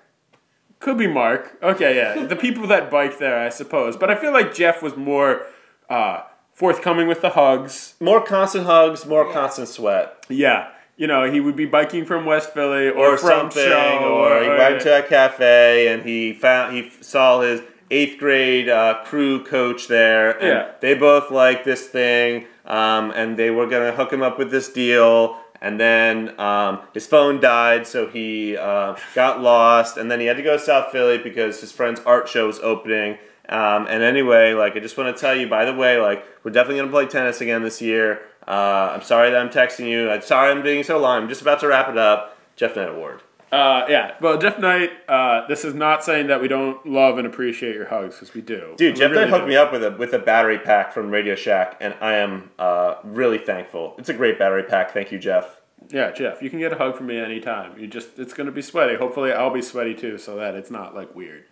Could be Mark. Okay, yeah. The people that bike there, I suppose. But I feel like Jeff was more uh, forthcoming with the hugs. More constant hugs, more Yeah. constant sweat. Yeah. You know, he would be biking from West Philly or, or from something, Show, or he went to a cafe and he found he saw his eighth grade uh, crew coach there. And Yeah. they both liked this thing, um, and they were gonna hook him up with this deal. And then um, his phone died, so he uh, got lost. And then he had to go to South Philly because his friend's art show was opening. Um, and anyway, like I just want to tell you, by the way, like we're definitely gonna play tennis again this year. Uh, I'm sorry that I'm texting you. I'm sorry I'm being so long. I'm just about to wrap it up. Jeff Knight Award. Uh, yeah. Well, Jeff Knight, uh, this is not saying that we don't love and appreciate your hugs, because we do. Dude, We Jeff really Knight hooked do. me up with a with a battery pack from Radio Shack, and I am uh, really thankful. It's a great battery pack. Thank you, Jeff. Yeah, Jeff, you can get a hug from me anytime. You just, it's going to be sweaty. Hopefully, I'll be sweaty too, so that it's not like weird.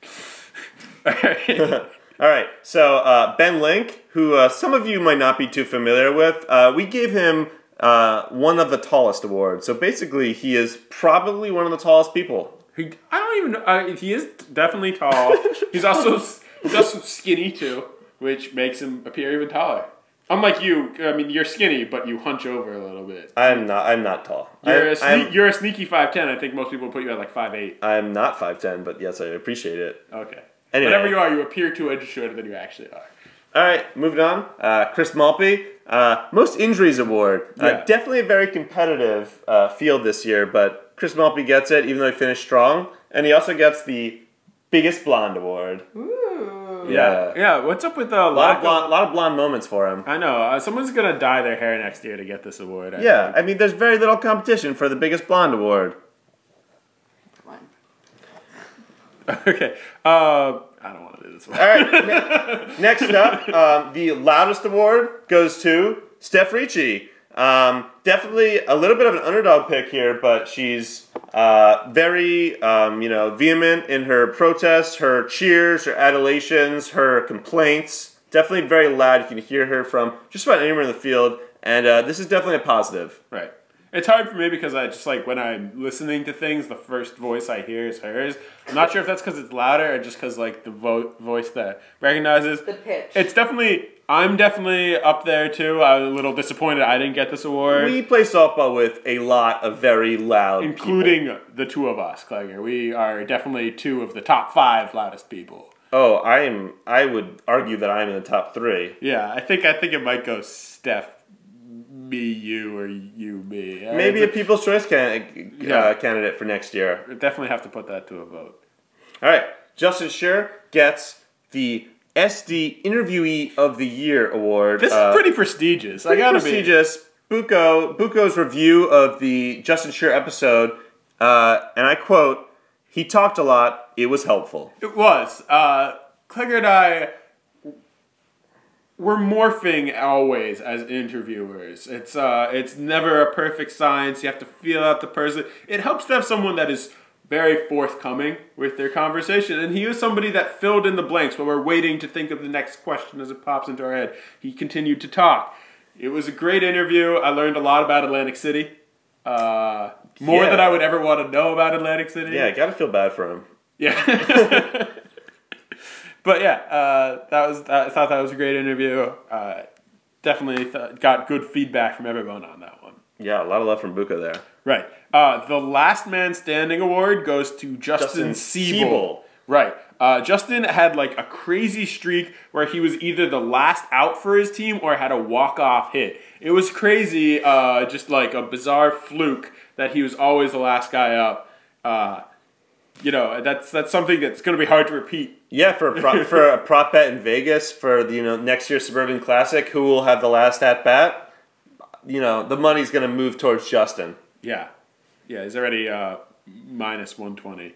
Alright. All right, so uh, Ben Link, who uh, some of you might not be too familiar with, uh, we gave him uh, one of the tallest awards. So basically, he is probably one of the tallest people. He, I don't even know. Uh, he is definitely tall. he's also he's also skinny too, which makes him appear even taller. Unlike you, I mean, you're skinny, but you hunch over a little bit. I'm not. I'm not tall. You're, I, a, sne- you're a sneaky five ten. I think most people put you at like five eight. I'm not five ten, but yes, I appreciate it. Okay. Anyway. Whatever you are, you appear two inches shorter than you actually are. All right, moving on. Uh, Chris Malpe, uh, most injuries award. Uh, definitely a very competitive uh, field this year, but Chris Malpe gets it, even though he finished strong, and he also gets the biggest blonde award. Ooh. Yeah, Yeah. What's up with the a lot lack of blonde, lot of blonde moments for him. I know. Uh, someone's gonna dye their hair next year to get this award. I Yeah, think. I mean, there's very little competition for the biggest blonde award. Okay. Uh, this one. All right, ne- next up, um, the loudest award goes to Steph Ricci. Um, definitely a little bit of an underdog pick here, but she's uh, very, um, you know, vehement in her protests, her cheers, her adulations, her complaints. Definitely very loud. You can hear her from just about anywhere in the field, and uh, this is definitely a positive. Right. It's hard for me because I just like when I'm listening to things, the first voice I hear is hers. I'm not sure if that's because it's louder or just because like the vo- voice that recognizes. The pitch. It's definitely. I'm definitely up there too. I was a little disappointed I didn't get this award, We play softball with a lot of very loud, people. including the two of us, Klager. We are definitely two of the top five loudest people. Oh, I am. I would argue that I'm in the top three. Yeah, I think I think it might go Steph, me, you, or you, me. Uh, Maybe a People's Choice can, uh, Yeah. candidate for next year. definitely have to put that to a vote. All right, Justin Shear gets the SD Interviewee of the Year award. This Uh, is pretty prestigious. I gotta prestigious. Buko Buko's review of the Justin Shear episode, uh, and I quote: "He talked a lot. It was helpful." It was. Uh, Klinger and I we're morphing always as interviewers. It's uh, it's never a perfect science. You have to feel out the person. It helps to have someone that is very forthcoming with their conversation. And he was somebody that filled in the blanks while we're waiting to think of the next question as it pops into our head. He continued to talk. It was a great interview. I learned a lot about Atlantic City. Uh, more Yeah. than I would ever want to know about Atlantic City. Yeah, I gotta feel bad for him. Yeah. but yeah, uh, that was. I thought that was a great interview. Uh, definitely th- got good feedback from everyone on that one. Yeah, a lot of love from Buko there. Right. Uh, the Last Man Standing award goes to Justin, Justin Siebel. Siebel. Right. Uh, Justin had like a crazy streak where he was either the last out for his team or had a walk off hit. It was crazy, uh, just like a bizarre fluke that he was always the last guy up. Uh, you know, that's that's something that's going to be hard to repeat. Yeah, for a prop, for a prop bet in Vegas for the, you know next year's Suburban Classic, who will have the last at bat? You know, the money's gonna move towards Justin. Yeah. Yeah, he's already uh, minus 120.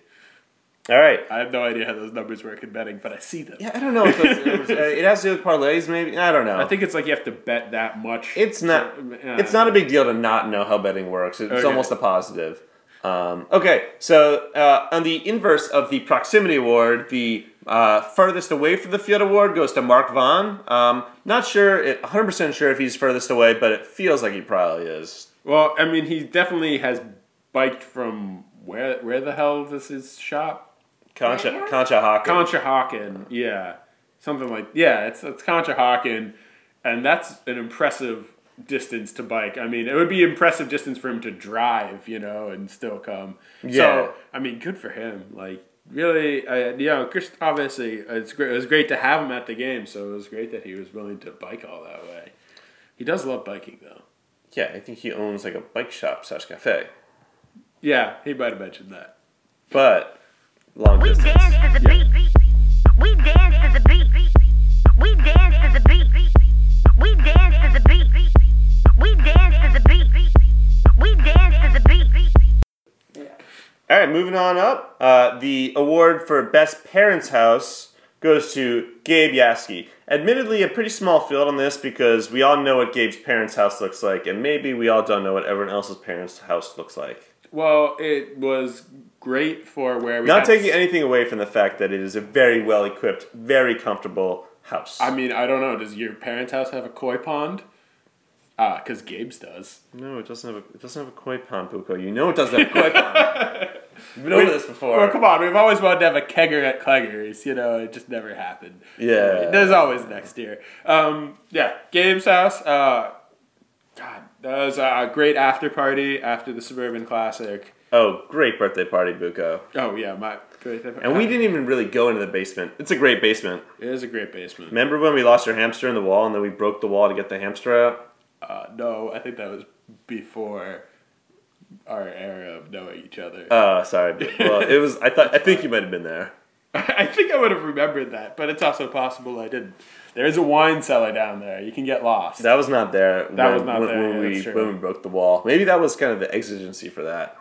All right. I have no idea how those numbers work in betting, but I see them. Yeah, I don't know. If it, uh, it has to do with parlays, maybe. I don't know. I think it's like you have to bet that much. It's not. Yeah. It's not a big deal to not know how betting works. It's Okay. almost a positive. Um, okay, so uh, on the inverse of the proximity award, the uh, furthest away from the field award goes to Mark Vaughn. Um, not sure, it, 100% sure if he's furthest away, but it feels like he probably is. Well, I mean, he definitely has biked from where? Where the hell this is his shop? Concha, Right. Concha Hawkins. Yeah, something like yeah. It's it's Conshohocken, and that's an impressive distance to bike. I mean, it would be impressive distance for him to drive, you know, and still come. Yeah. So I mean, good for him. Like really, uh, you know, Chris. Obviously, it's great. It was great to have him at the game. So it was great that he was willing to bike all that way. He does love biking though. Yeah, I think he owns like a bike shop slash cafe. Yeah, he might have mentioned that. But long We distance. dance to the beat. We dance to the beat. We dance to the beat. We dance We dance to the beat. All right, moving on up. Uh, the award for Best Parents House goes to Gabe Yaski. Admittedly, a pretty small field on this because we all know what Gabe's parents' house looks like, and maybe we all don't know what everyone else's parents' house looks like. Well, it was great for where we Not had- taking anything away from the fact that it is a very well equipped, very comfortable house. I mean, I don't know. Does your parents' house have a koi pond? Ah, because Gabe's does. no, it doesn't have a it doesn't have a koi pond, Buko. You know it doesn't have a koi pond. You've been over this before. Well, come on. We've always wanted to have a kegger at Klegger's. You know, it just never happened. Yeah. There's always next year. Um, yeah, Gabe's house. Uh, God, that was a great after party after the Suburban Classic. Oh, great birthday party, Buko. Oh yeah, my great. And we didn't even really go into the basement. It's a great basement. It is a great basement. Remember when we lost our hamster in the wall and then we broke the wall to get the hamster out? Uh, no, I think that was before our era of knowing each other. Oh, sorry. Well, it was. I thought. I think you might have been there. I think I would have remembered that, but it's also possible I didn't. There is a wine cellar down there. You can get lost. That was not there. That when, was not when, there, when we when we broke the wall. Maybe that was kind of the exigency for that.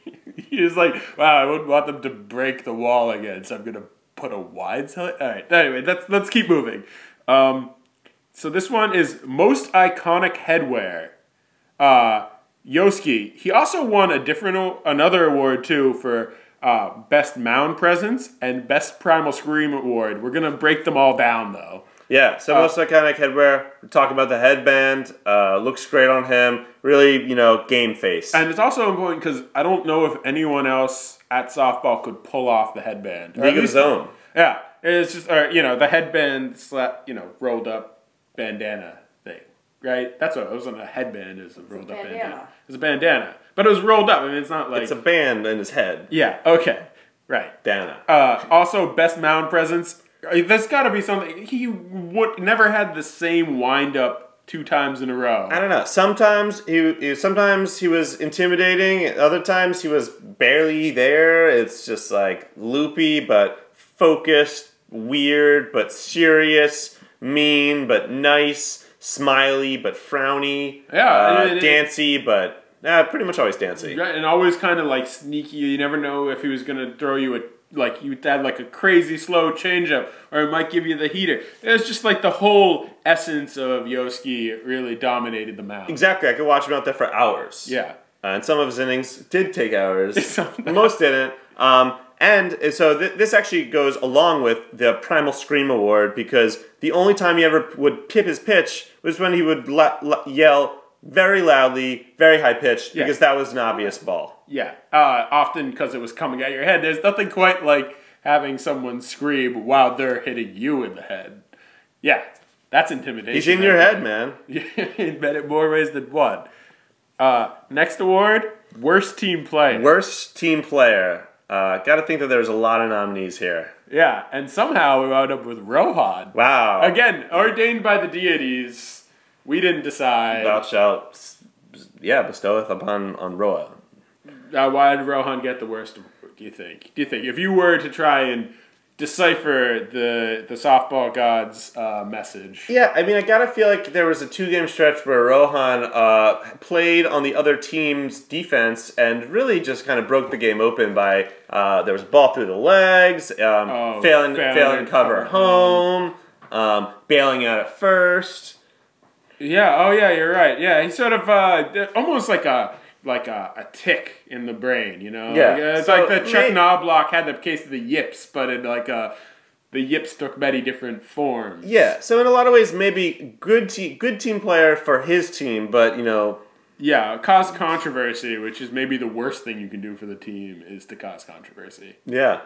he was like, "Wow, I wouldn't want them to break the wall again, so I'm gonna put a wine cellar." All right. Anyway, let's let's keep moving. Um, so this one is most iconic headwear. Uh, Yoski. He also won a different another award too for uh, best mound presence and best primal scream award. We're gonna break them all down though. Yeah. So Uh, most iconic headwear. We're talking about the headband. Uh, looks great on him. Really, you know, game face. And it's also important because I don't know if anyone else at softball could pull off the headband. League of his own. Yeah, it's just or you know the headband slap, you know, rolled up bandana thing, right? That's what it wasn't a headband. It was a rolled up bandana. bandana. It was a bandana, but it was rolled up. I mean, it's not like It's a band in his head. yeah. Okay, right. Dana. Uh, also, best mound presence. Uh, That's got to be something. He would never had the same wind up two times in a row. I don't know. Sometimes he, he sometimes he was intimidating. Other times he was barely there. It's just like loopy but focused, weird but serious, mean but nice, smiley but frowny. Yeah, uh, and it- dancy but uh, pretty much always dancy. Right, and always kind of like sneaky. You never know if he was gonna throw you a like you had like a crazy slow changeup, or it might give you the heater. It's just like the whole essence of Yoski really dominated the mound. Exactly, I could watch him out there for hours. Yeah. Uh, and some of his innings did take hours. Most didn't. Um, and so th- this actually goes along with the Primal Scream Award because the only time he ever would pip his pitch was when he would la- la- yell very loudly, very high pitched, Yeah. because that was an obvious ball. Yeah, uh, often because it was coming at your head. There's nothing quite like having someone scream while they're hitting you in the head. Yeah, that's intimidation. He's in your head, man. Yeah, bet it more ways than one. Uh, next award, worst team play. Worst team player. Uh, Got to think that there's a lot of nominees here. yeah, and somehow we wound up with Rohan. Wow. Again, ordained by the deities. We didn't decide. Thou shalt, yeah, bestoweth upon on Roa. Uh, why did Rohan get the worst? Do you think? Do you think if you were to try and decipher the the softball gods' uh, message? Yeah, I mean, I gotta feel like there was a two game stretch where Rohan uh, played on the other team's defense and really just kind of broke the game open by uh, there was a ball through the legs, um, Oh, failing, failing failing to cover cover home, um, bailing out at first. Yeah. Oh, yeah. You're right. Yeah. he sort of uh, almost like a like a, a tick in the brain. You know. Yeah, Like, uh, it's so like that Chuck may- Knoblauch had the case of the yips, but in like a the yips took many different forms. Yeah, so in a lot of ways, maybe good te- good team player for his team, but you know, Yeah. Cause controversy, which is maybe the worst thing you can do for the team, is to cause controversy. yeah.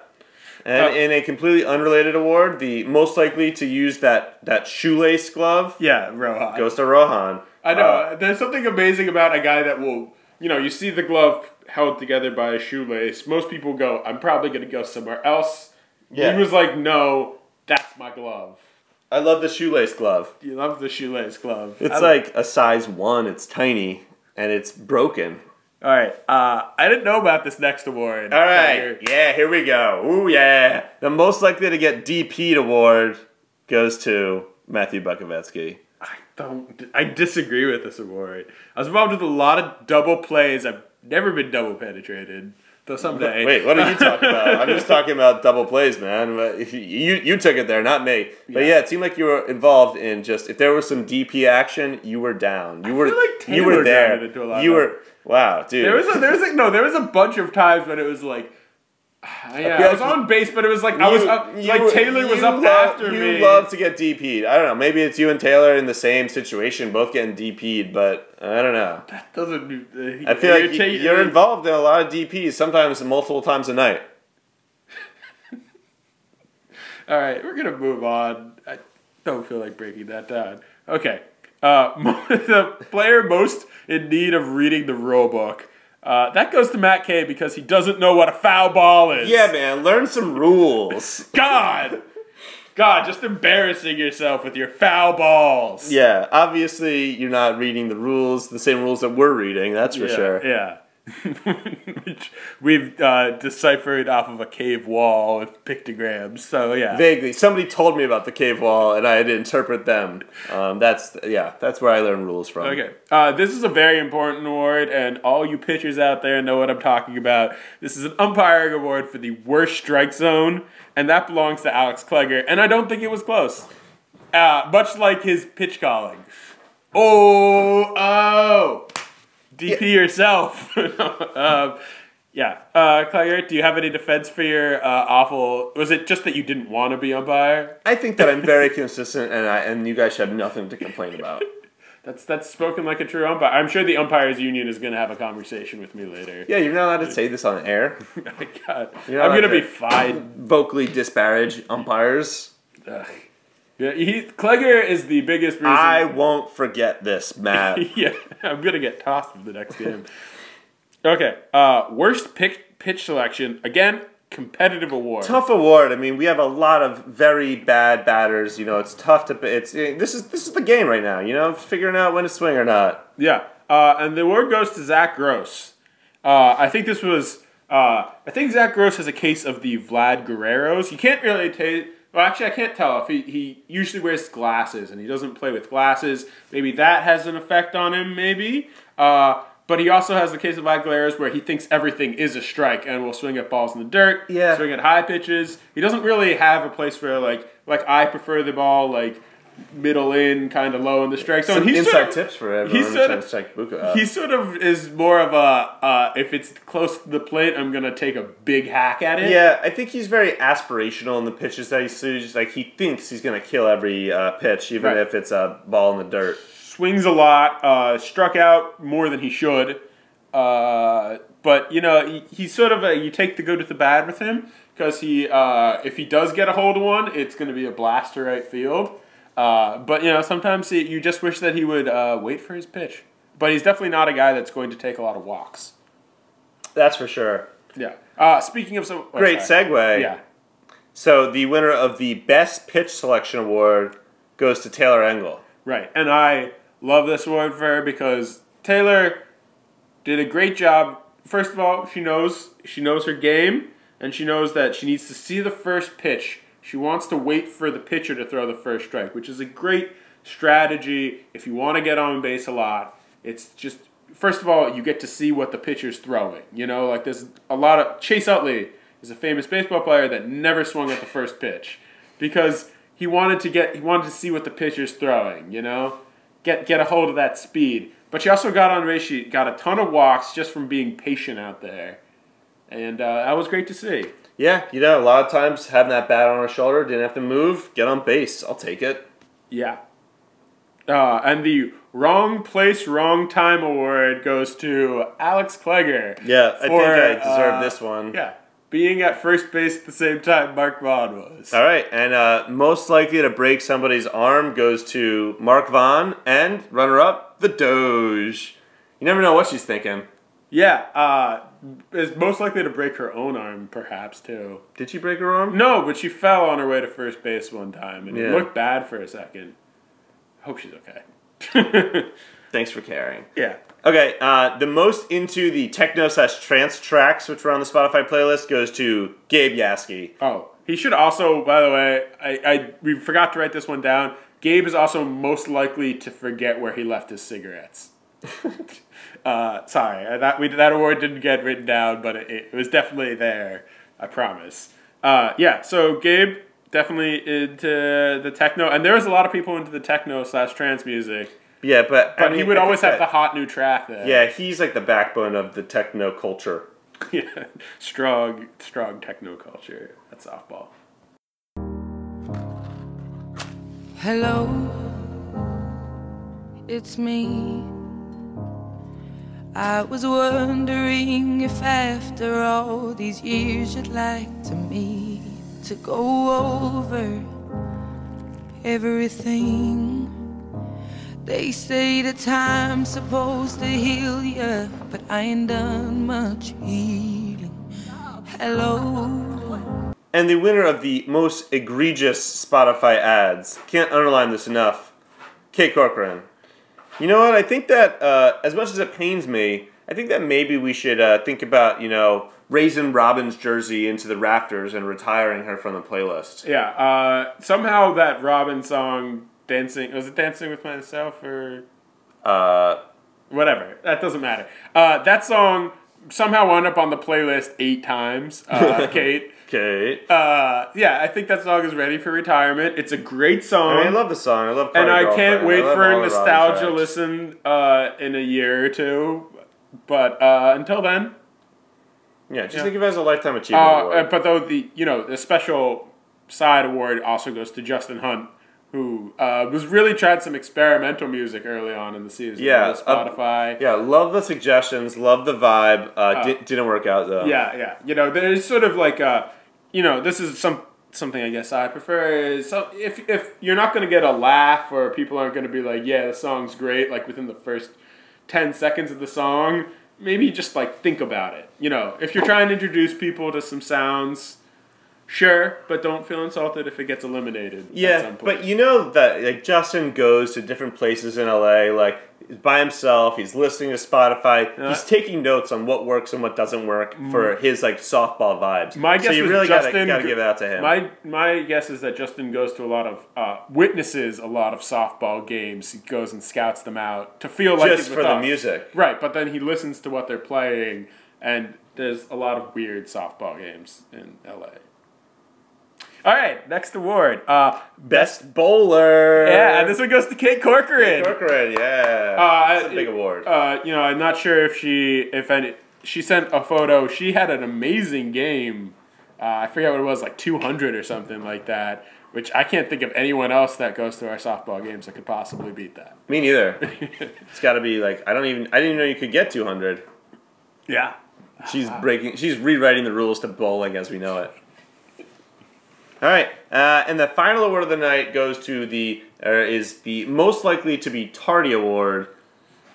And Uh, in a completely unrelated award, the most likely to use that that shoelace glove Yeah, Rohan. goes to Rohan. I know. Uh, There's something amazing about a guy that will, you know, you see the glove held together by a shoelace. Most people go, I'm probably going to go somewhere else. Yeah. He was like, no, that's my glove. I love the shoelace glove. You love the shoelace glove. It's I- like a size one. It's tiny and it's broken. All right. Uh, I didn't know about this next award. All right, yeah, here we go. Ooh, yeah. The most likely to get DP'd award goes to Matthew Bukovetsky. I don't. I disagree with this award. I was involved with a lot of double plays. I've never been double penetrated. Though someday. Wait, what are you talking about? I'm just talking about double plays, man. But You you took it there, not me. But yeah, it seemed like you were involved in just if there was some DP action, you were down. You were feel like you were there. grounded into a lot You were wow, dude. There was a, there was a, no there was a bunch of times when it was like yeah, I was like on base, but it was like I was up, You- like Taylor was up love- after you me. You love to get DP'd. I don't know. Maybe it's you and Taylor in the same situation, both getting DP'd. But I don't know. That Doesn't uh, I feel like you're you- you're involved in a lot of DPs, sometimes multiple times a night. All right, we're gonna move on. I don't feel like breaking that down. Okay, uh, the player most in need of reading the rule book. Uh, that goes to Matt K because he doesn't know what a foul ball is. Yeah, man, learn some rules. God, God, just embarrassing yourself with your foul balls. Yeah, obviously you're not reading the rules, the same rules that we're reading. That's for yeah, sure. Yeah. Which we've uh, deciphered off of a cave wall with pictograms. So yeah. Vaguely, somebody told me about the cave wall, and I had to interpret them. Um, that's yeah, that's where I learn rules from. Okay. Uh, this is a very important award, and all you pitchers out there know what I'm talking about. This is an umpiring award for the worst strike zone, and that belongs to Alex Klegger, and I don't think it was close. Uh, much like his pitch calling. Oh, oh. DP yourself. um, yeah. Uh, Klegger, do you have any defense for your uh, awful. Was it just that you didn't want to be umpire? I think that I'm very consistent, and I and you guys should have nothing to complain about. That's that's spoken like a true umpire. I'm sure the umpires union is going to have a conversation with me later. Yeah, you're not allowed to say this on air. God, I'm be allowed to- fine. Vocally disparage umpires. Ugh. Yeah, he, Klegger is the biggest reason. I won't forget this, Matt. yeah, I'm gonna get tossed in the next game. Okay, uh, worst pick, pitch selection again. Competitive award. tough award. I mean, we have a lot of very bad batters. You know, it's tough to. It's this is this is the game right now. You know, figuring out when to swing or not. Yeah, uh, and the award goes to Zach Gross. Uh, I think this was. Uh, I think Zach Gross has a case of the Vlad Guerreros. You can't really ta- Well, actually, I can't tell if he, he usually wears glasses and he doesn't play with glasses. Maybe that has an effect on him, maybe. Uh, but he also has the case of Aguilera's where he thinks everything is a strike and will swing at balls in the dirt, Yeah. swing at high pitches. He doesn't really have a place where, like, like I prefer the ball, like, middle in, kind of low in the strike zone. Some He's inside sort of- tips for he's everyone sort trying of- to check Buka he sort of is more of a uh, if it's close to the plate, I'm gonna take a big hack at it. Yeah, I think he's very aspirational in the pitches that he sees. Like he thinks he's gonna kill every uh, pitch, even Right. if it's a ball in the dirt. swings a lot, uh, struck out more than he should. Uh, but you know, he, he's sort of a you take the good with the bad with him because he uh, if he does get a hold of one, it's going to be a blaster right field. Uh, but you know, sometimes he, you just wish that he would uh, wait for his pitch. But he's definitely not a guy that's going to take a lot of walks. That's for sure. Yeah. Uh, speaking of some oh, Great sorry. segue. Yeah. So the winner of the Best Pitch Selection Award goes to Taylor Engel. Right. And I love this award for her because Taylor did a great job. First of all, she knows she knows her game and she knows that she needs to see the first pitch. She wants to wait for the pitcher to throw the first strike, which is a great strategy if you want to get on base a lot. It's just first of all, you get to see what the pitcher's throwing. You know, like there's a lot of Chase Utley is a famous baseball player that never swung at the first pitch because he wanted to get he wanted to see what the pitcher's throwing. You know, get get a hold of that speed. But she also got on base. She got a ton of walks just from being patient out there, and uh, that was great to see. Yeah, you know, a lot of times having that bat on her shoulder, didn't have to move, get on base. I'll take it. Yeah. Uh, and the wrong place, wrong time award goes to Alex Klegger. Yeah, I for, think I deserve uh, this one. Yeah, being at first base at the same time Mark Vaughn was. All right, and uh, most likely to break somebody's arm goes to Mark Vaughn and runner-up the Doge. You never know what she's thinking. Yeah, uh, is most likely to break her own arm, perhaps too. Did she break her arm? No, but she fell on her way to first base one time, and it Yeah. looked bad for a second. Hope she's okay. Thanks for caring. yeah. Okay, uh, the most into the techno slash trance tracks, which were on the Spotify playlist, goes to Gabe Yaski. Oh, he should also, by the way, I, I we forgot to write this one down. Gabe is also most likely to forget where he left his cigarettes. uh, sorry, uh, that we that award didn't get written down, but it, it was definitely there. I promise. Uh, yeah, so Gabe definitely into the techno, and there was a lot of people into the techno slash trance music. Yeah, but I But he would I always think have the hot new track there. Yeah, he's like the backbone of the techno culture. yeah, strong, strong techno culture at softball. Hello, it's me. I was wondering if after all these years you'd like to meet to go over everything. They say the time's supposed to heal ya, but I ain't done much healing. Hello. And the winner of the most egregious Spotify ads, can't underline this enough, Kate Corcoran. You know what? I think that uh, as much as it pains me, I think that maybe we should uh, think about, you know, raising Robyn's jersey into the rafters and retiring her from the playlist. Yeah, uh, somehow that Robyn song, Dancing, was it Dancing with Myself or Uh, whatever? That doesn't matter. Uh, that song somehow wound up on the playlist eight times, uh, Kate. Kate. Uh, yeah, I think that song is ready for retirement. It's a great song. I, mean, I love the song. I love and I Girlfriend. can't wait love for a nostalgia listen uh, in a year or two. But uh, until then, Yeah, just Yeah. think of it as a lifetime achievement Uh, award. but though the you know the special side award also goes to Justin Hunt, who uh, was really tried some experimental music early on in the season. Yeah, with uh, Spotify. yeah, love the suggestions, love the vibe. Uh, di- didn't work out though. yeah, yeah. You know, there's sort of like uh, you know, this is some something I guess I prefer is so if if you're not going to get a laugh or people aren't going to be like, yeah, the song's great, like within the first ten seconds of the song. Maybe just like think about it. You know, if you're trying to introduce people to some sounds, sure, but don't feel insulted if it gets eliminated. at Yeah, some point. but you know that like Justin goes to different places in LA. Like by himself. He's listening to Spotify. Yeah. He's taking notes on what works and what doesn't work for his like softball vibes. Mm. My guess so you really Justin. gotta, gotta give it out to him. My my guess is that Justin goes to a lot of uh, witnesses a lot of softball games. He goes and scouts them out to feel like Just for the us. music. right? But then he listens to what they're playing, and there's a lot of weird softball games in L.A. All right, next award. Uh, Best bowler. yeah, and this one goes to Kate Corcoran. Corcoran, yeah. Uh, That's a big award. Uh, you know, I'm not sure if she, if any, she sent a photo. She had an amazing game. Uh, I forget what it was, like 200 or something like that. Which I can't think of anyone else that goes to our softball games that could possibly beat that. Me neither. it's got to be like I don't even I didn't even know you could get 200. Yeah. She's breaking. She's rewriting the rules to bowling as we know it. All right, uh, and the final award of the night goes to the uh, is the most likely to be tardy award.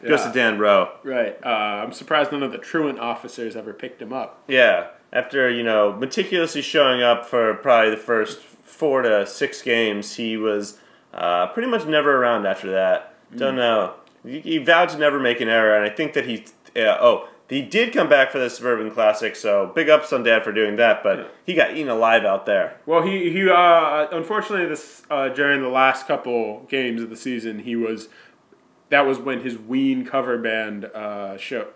Goes to Dan Rowe. Right. Uh, I'm surprised none of the truant officers ever picked him up. Yeah, after you know meticulously showing up for probably the first four to six games, he was uh, pretty much never around after that. Don't know. He, he vowed to never make an error, and I think that he. Uh, oh, he did come back for the Suburban Classic, so big ups on Dad for doing that. But he got eaten alive out there. Well, he he uh, unfortunately this uh, during the last couple games of the season he was that was when his Ween cover band uh, show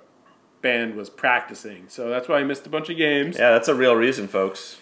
band was practicing, so that's why he missed a bunch of games. Yeah, that's a real reason, folks.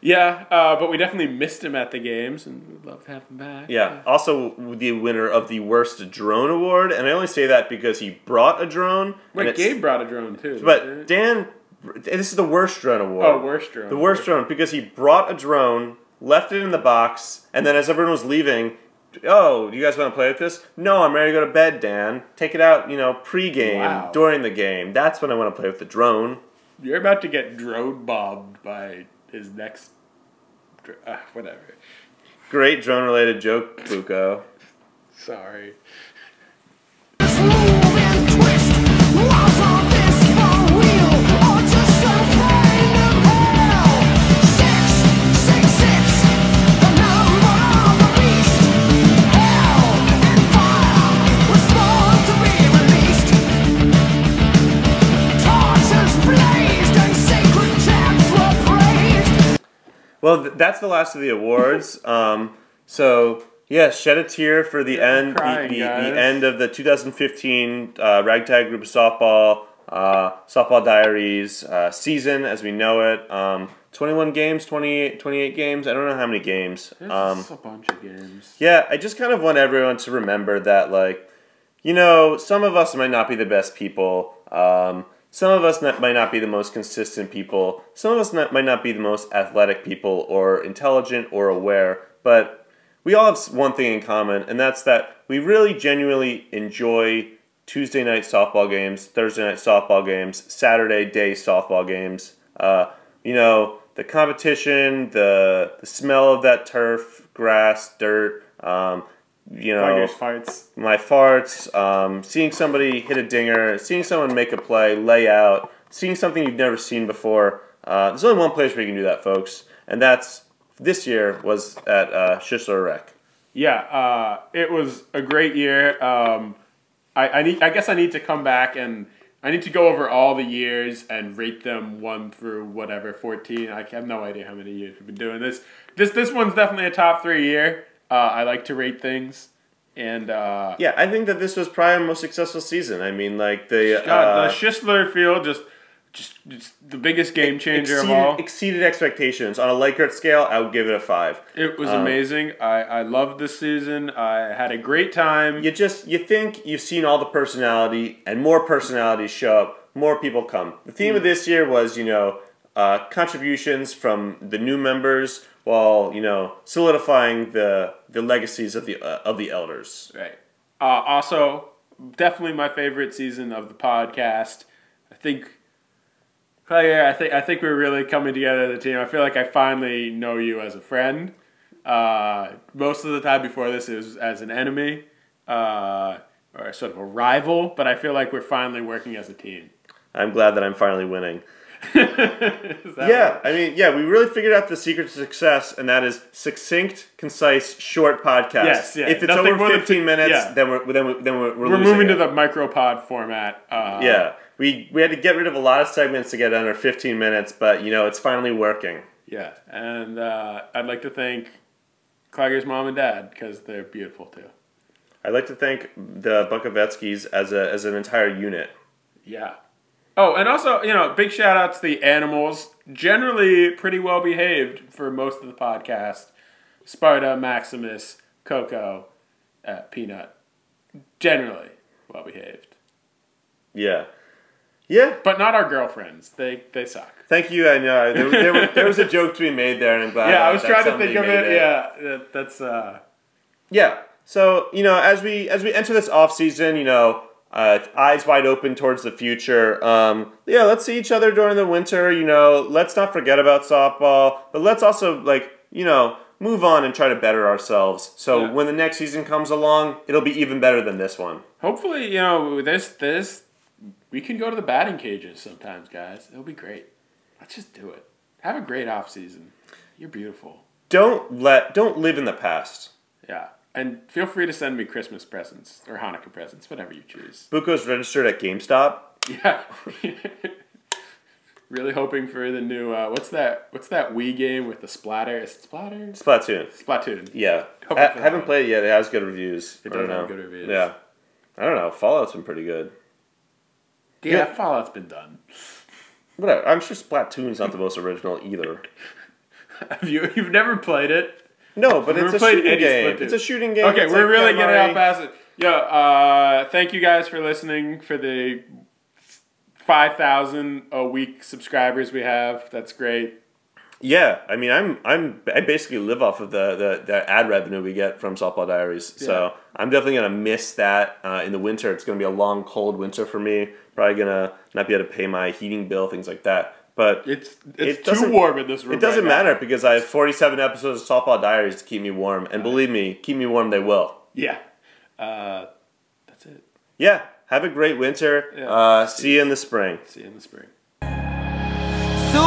Yeah, uh, but we definitely missed him at the games, and we'd love to have him back. Yeah. Also, the winner of the worst drone award, and I only say that because he brought a drone. Wait, Gabe brought a drone too. But Dan, this is the worst drone award. oh, worst drone. The worst drone because he brought a drone, left it in the box, and then as everyone was leaving, oh, do you guys want to play with this? No, I'm ready to go to bed, Dan. Take it out, you know, pre-game, Wow. during the game. That's when I want to play with the drone. You're about to get drone bombed by his next. Uh, whatever. Great drone-related joke, Buko. Sorry. Well, th- that's the last of the awards. um, so yeah, shed a tear for the end, crying, the, the, the end of the 2015 uh, ragtag group of softball, uh, softball diaries uh, season as we know it. Um, 21 games, 28, 28 games. I don't know how many games. Um, a bunch of games. yeah, I just kind of want everyone to remember that, like, you know, some of us might not be the best people. Um, some of us might not be the most consistent people. Some of us might not be the most athletic people or intelligent or aware. But we all have one thing in common, and that's that we really genuinely enjoy Tuesday night softball games, Thursday night softball games, Saturday day softball games. Uh, you know, the competition, the the smell of that turf, grass, dirt. Um, you know, fights. my farts, um, seeing somebody hit a dinger, seeing someone make a play, lay out, seeing something you've never seen before. Uh, there's only one place where you can do that, folks, and that's this year was at uh, Schistler Rec. Yeah, uh, it was a great year. Um, I, I need. I guess I need to come back and I need to go over all the years and rate them one through whatever fourteen. I have no idea how many years we've been doing this. This this one's definitely a top three year. Uh, I like to rate things, and uh, Yeah, I think that this was probably our most successful season. I mean, like the God, uh, the Schistler Field just, just just the biggest game changer exceeded, of all. exceeded expectations on a Likert scale. I would give it a five. It was um, amazing. I I loved this season. I had a great time. you just you think you've seen all the personality and more personalities show up more people come the theme of this year was you know uh, contributions from the new members while you know solidifying the the legacies of the uh, of the elders Right. Uh, also, definitely my favorite season of the podcast. I think, Claire, I think I think we're really coming together as a team. I feel like I finally know you as a friend. Uh, most of the time before this, it was as an enemy uh, or sort of a rival. But I feel like we're finally working as a team. i'm glad that i'm finally winning Is Yeah, right? I mean, yeah, we really figured out the secret to success, and that is succinct, concise, short podcast. Yes, yeah. If it's Nothing over more than 15 fi- minutes, yeah. then we're then we're, then we're, we're, We're moving to it. the micropod format. Uh, yeah. We we had to get rid of a lot of segments to get under 15 minutes, but you know it's finally working. Yeah, and uh, I'd like to thank Clagger's mom and dad because they're beautiful too. I'd like to thank the Bukovetsky's as a as an entire unit. Yeah. Oh, and also, you know, big shout out to the animals. Generally pretty well behaved for most of the podcast. Sparta, Maximus, Coco, uh, Peanut. Generally well behaved. Yeah, yeah. But not our girlfriends. They they suck. Thank you. I know there, there, was- there was a joke to be made there, and I'm glad. yeah, I was trying to think of made it. Yeah, that, that's uh Yeah. So you know, as we as we enter this off season, you know, uh, eyes wide open towards the future. Um, yeah, let's see each other during the winter. You know, let's not forget about softball, but let's also like you know move on and try to better ourselves. So Yeah. when the next season comes along, it'll be even better than this one. hopefully, you know, this this we can go to the batting cages sometimes, guys. It'll be great. Let's just do it. Have a great off season. You're beautiful. Don't let don't live in the past. Yeah. And feel free to send me Christmas presents or Hanukkah presents, whatever you choose. Buko's registered at GameStop. Yeah. really hoping for the new uh, what's that what's that Wii game with the splatter? Is it splatter? Splatoon. Splatoon. Yeah, Hoping I haven't played it yet. It has good reviews. It does have good reviews. Yeah, I don't know. Fallout's been pretty good. Yeah, Yeah. Fallout's been done. Whatever. I'm sure Splatoon's not the most original either. Have you you've never played it? No, but it's a shooting any game. It's a shooting game. Okay, It's we're like really getting off past it. Yo, uh, thank you guys for listening for the five thousand a week subscribers we have. That's great. Yeah, I mean, I'm I'm I basically live off of the the, the ad revenue we get from Softball Diaries. So I'm definitely gonna miss that uh, in the winter. It's gonna be a long, cold winter for me. Probably gonna not be able to pay my heating bill, things like that. But It's it's doesn't- too warm in this room. it doesn't right now. matter because I have 47 episodes of Softball Diaries to keep me warm, and believe me, keep me warm they will. Yeah. Uh, that's it. Yeah, have a great winter. Yeah. Uh, see you in the spring. See you in the spring. So